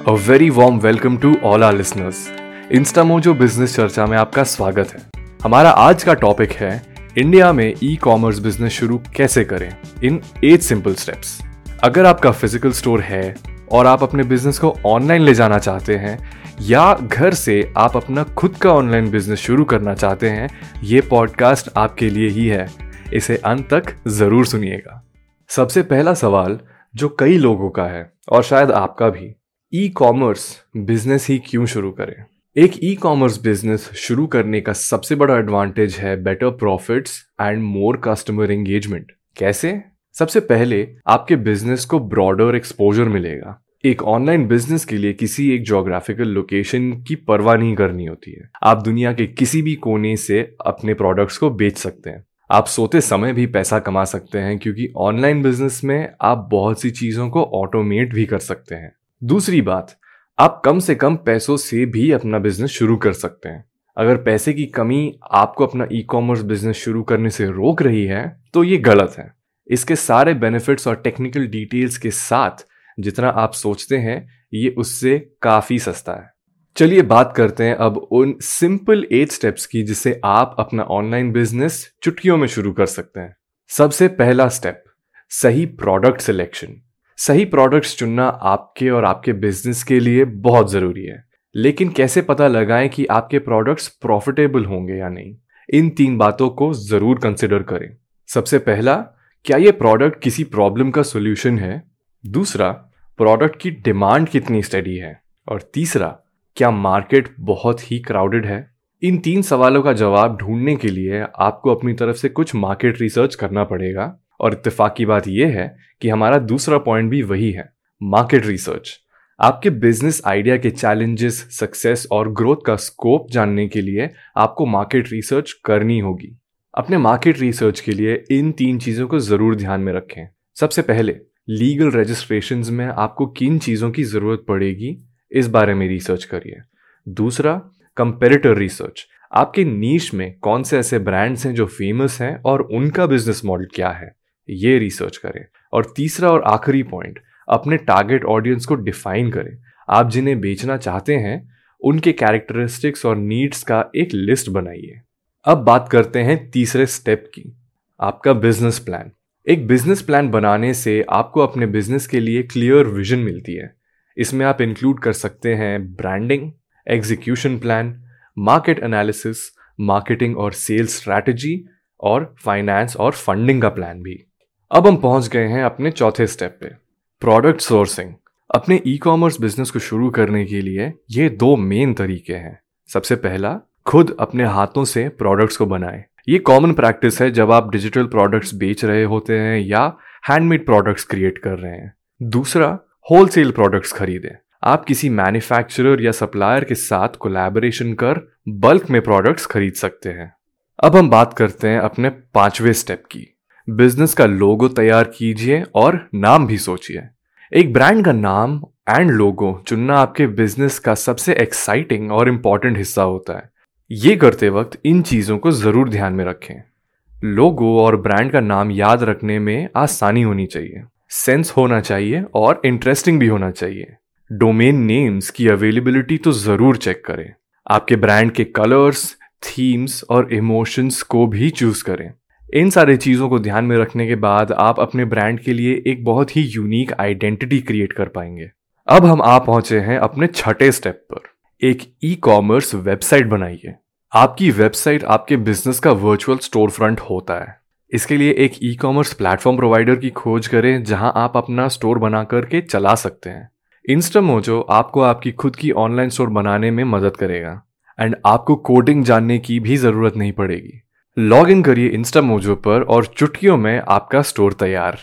A very warm welcome to all our listeners Instamojo business चर्चा में आपका स्वागत है। हमारा आज का टॉपिक है इंडिया में ई कॉमर्स बिज़नेस शुरू कैसे करें? इन एट सिंपल स्टेप्स अगर आपका फ़िज़िकल स्टोर है और आप अपने बिज़नेस को ऑनलाइन ले जाना चाहते हैं, या घर से आप अपना खुद का ऑनलाइन बिज़नेस शुरू करना चाहते हैं, ये पॉडकास्ट आपके लिए ही है। इसे अंत तक ज़रूर सुनिएगा। सबसे पहला सवाल जो कई लोगों का है, और शायद आपका भी ई कॉमर्स बिज़नेस ही क्यों शुरू करें? एक ई कॉमर्स बिज़नेस शुरू करने का सबसे बड़ा एडवांटेज है better profits and more customer engagement कैसे? सबसे पहले आपके बिज़नेस को ब्रॉडर एक्सपोजर मिलेगा। एक ऑनलाइन बिज़नेस के लिए किसी एक जोग्राफिकल लोकेशन की परवाह नहीं करनी होती है। आप दुनिया के किसी भी कोने से अपने प्रोडक्ट्स को बेच सकते हैं। आप सोते समय भी पैसा कमा सकते हैं क्योंकि ऑनलाइन बिज़नेस में आप बहुत सी चीज़ों को ऑटोमेट भी कर सकते हैं। दूसरी बात, आप कम से कम पैसों से भी अपना बिज़नेस शुरू कर सकते हैं। अगर पैसे की कमी आपको अपना ई कॉमर्स बिज़नेस शुरू करने से रोक रही है तो ये गलत है। इसके सारे बेनिफिट्स और टेक्निकल डिटेल्स के साथ जितना आप सोचते हैं, ये उससे काफ़ी सस्ता है। चलिए बात करते हैं अब उन सिंपल एट स्टेप्स की जिससे आप अपना ऑनलाइन बिज़नेस चुटकियों में शुरू कर सकते हैं। सबसे पहला स्टेप सही प्रोडक्ट सिलेक्शन सही प्रोडक्ट्स चुनना आपके और आपके बिज़नेस के लिए बहुत ज़रूरी है। लेकिन कैसे पता लगाएँ कि आपके प्रोडक्ट्स प्रॉफिटेबल होंगे या नहीं? इन तीन बातों को ज़रूर कंसिडर करें। सबसे पहला, क्या ये प्रोडक्ट किसी प्रॉब्लम का सोल्यूशन है? दूसरा प्रोडक्ट की डिमांड कितनी स्टडी है? और तीसरा, क्या मार्केट बहुत ही क्राउडेड है? इन तीन सवालों का जवाब ढूँढने के लिए आपको अपनी तरफ़ से कुछ मार्केट रिसर्च करना पड़ेगा। और इत्तेफाक की बात यह है कि हमारा दूसरा पॉइंट भी वही है मार्केट रिसर्च आपके बिज़नेस आइडिया के चैलेंजेस सक्सेस और ग्रोथ का स्कोप जानने के लिए आपको मार्केट रिसर्च करनी होगी। अपने मार्केट रिसर्च के लिए इन तीन चीज़ों को ज़रूर ध्यान में रखें। सबसे पहले लीगल रजिस्ट्रेशन में आपको किन चीज़ों की ज़रूरत पड़ेगी, इस बारे में रिसर्च करिए। दूसरा कंपेरेटर रिसर्च आपके नीच में कौन से ऐसे ब्रांड्स हैं जो फ़ेमस हैं और उनका बिज़नेस मॉडल क्या है? ये रिसर्च करें। और तीसरा और आखिरी पॉइंट अपने टारगेट ऑडियंस को डिफाइन करें। आप जिन्हें बेचना चाहते हैं, उनके कैरेक्टरिस्टिक्स और नीड्स का एक लिस्ट बनाइए। अब बात करते हैं तीसरे स्टेप की, आपका बिज़नेस प्लान एक बिज़नेस प्लान बनाने से आपको अपने बिज़नेस के लिए क्लियर विजन मिलती है। इसमें आप इंक्लूड कर सकते हैं branding execution plan market analysis marketing और सेल्स स्ट्रैटेजी और फाइनेंस और फंडिंग का प्लान भी। अब हम पहुँच गए हैं अपने चौथे स्टेप पे प्रोडक्ट सोर्सिंग अपने ई कॉमर्स बिज़नेस को शुरू करने के लिए ये दो मेन तरीके हैं। सबसे पहला, खुद अपने हाथों से प्रोडक्ट्स को बनाएँ। ये कॉमन प्रैक्टिस है जब आप डिजिटल प्रोडक्ट्स बेच रहे होते हैं या हैंडमेड प्रोडक्ट्स क्रिएट कर रहे हैं। दूसरा होलसेल प्रोडक्ट्स खरीदें। आप किसी मैन्युफैक्चरर या सप्लायर के साथ कोलैबोरेशन कर बल्क में प्रोडक्ट्स खरीद सकते हैं। अब हम बात करते हैं अपने पाँचवें स्टेप की। बिज़नेस का लोगो तैयार कीजिए और नाम भी सोचिए। एक ब्रांड का नाम एंड लोगो चुनना आपके बिज़नेस का सबसे एक्साइटिंग और इंपॉर्टेंट हिस्सा होता है। ये करते वक्त इन चीज़ों को ज़रूर ध्यान में रखें। लोगो और ब्रांड का नाम याद रखने में आसानी होनी चाहिए। सेंस होना चाहिए और इंटरेस्टिंग भी होना चाहिए। डोमेन नेम्स की अवेलेबिलिटी तो ज़रूर चेक करें। आपके ब्रांड के कलर्स थीम्स और इमोशंस को भी चूज़ करें। इन सारी चीज़ों को ध्यान में रखने के बाद आप अपने ब्रांड के लिए एक बहुत ही यूनिक आइडेंटिटी क्रिएट कर पाएँगे। अब हम आ पहुँचे हैं अपने छठे स्टेप पर। एक ई कॉमर्स वेबसाइट बनाइए। आपकी वेबसाइट आपके बिज़नेस का वर्चुअल स्टोर फ्रंट होता है। इसके लिए एक ई कॉमर्स प्लेटफॉर्म प्रोवाइडर की खोज करें, जहाँ आप अपना स्टोर बना करके चला सकते हैं। इंस्टामोजो आपको आपकी खुद की ऑनलाइन स्टोर बनाने में मदद करेगा। एंड आपको कोडिंग जानने की भी ज़रूरत नहीं पड़ेगी। लॉग इन करिए इंस्टा मोजो पर और चुटकियों में आपका स्टोर तैयार।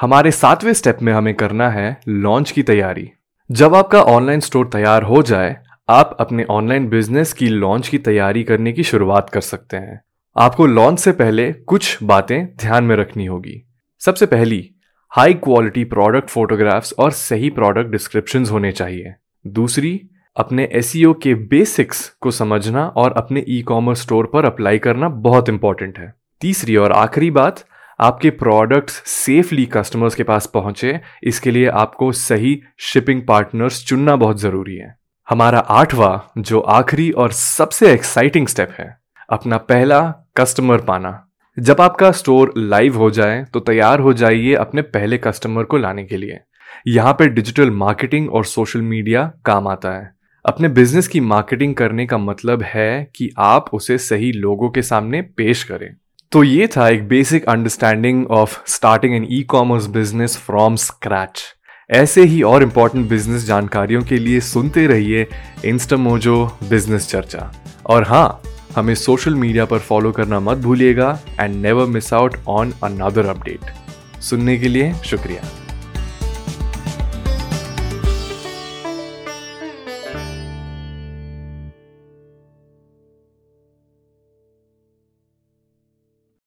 हमारे सातवें स्टेप में हमें करना है लॉन्च की तैयारी। जब आपका ऑनलाइन स्टोर तैयार हो जाए, आप अपने ऑनलाइन बिज़नेस की लॉन्च की तैयारी करने की शुरुआत कर सकते हैं। आपको लॉन्च से पहले कुछ बातें ध्यान में रखनी होगी। सबसे पहली हाई क्वालिटी प्रोडक्ट फोटोग्राफ्स और सही प्रोडक्ट डिस्क्रिप्शन होने चाहिए। दूसरी अपने एस e के बेसिक्स को समझना और अपने ई कॉमर्स स्टोर पर अप्लाई करना बहुत इंपॉर्टेंट है। तीसरी और आखिरी बात, आपके प्रोडक्ट्स सेफली कस्टमर्स के पास पहुँचे, इसके लिए आपको सही शिपिंग पार्टनर्स चुनना बहुत ज़रूरी है। हमारा आठवां, जो आखिरी और सबसे एक्साइटिंग स्टेप है, अपना पहला कस्टमर पाना। जब आपका स्टोर लाइव हो जाए तो तैयार हो जाइए अपने पहले कस्टमर को लाने के लिए। यहाँ पे डिजिटल मार्केटिंग और सोशल मीडिया काम आता है। अपने बिज़नेस की मार्केटिंग करने का मतलब है कि आप उसे सही लोगों के सामने पेश करें। तो ये था एक basic understanding of starting an e commerce business from scratch ऐसे ही और इम्पोर्टेंट बिज़नेस जानकारियों के लिए सुनते रहिए इंस्टामोजो बिज़नेस चर्चा और हाँ हमें सोशल मीडिया पर फॉलो करना मत भूलिएगा and never miss out on another update सुनने के लिए शुक्रिया।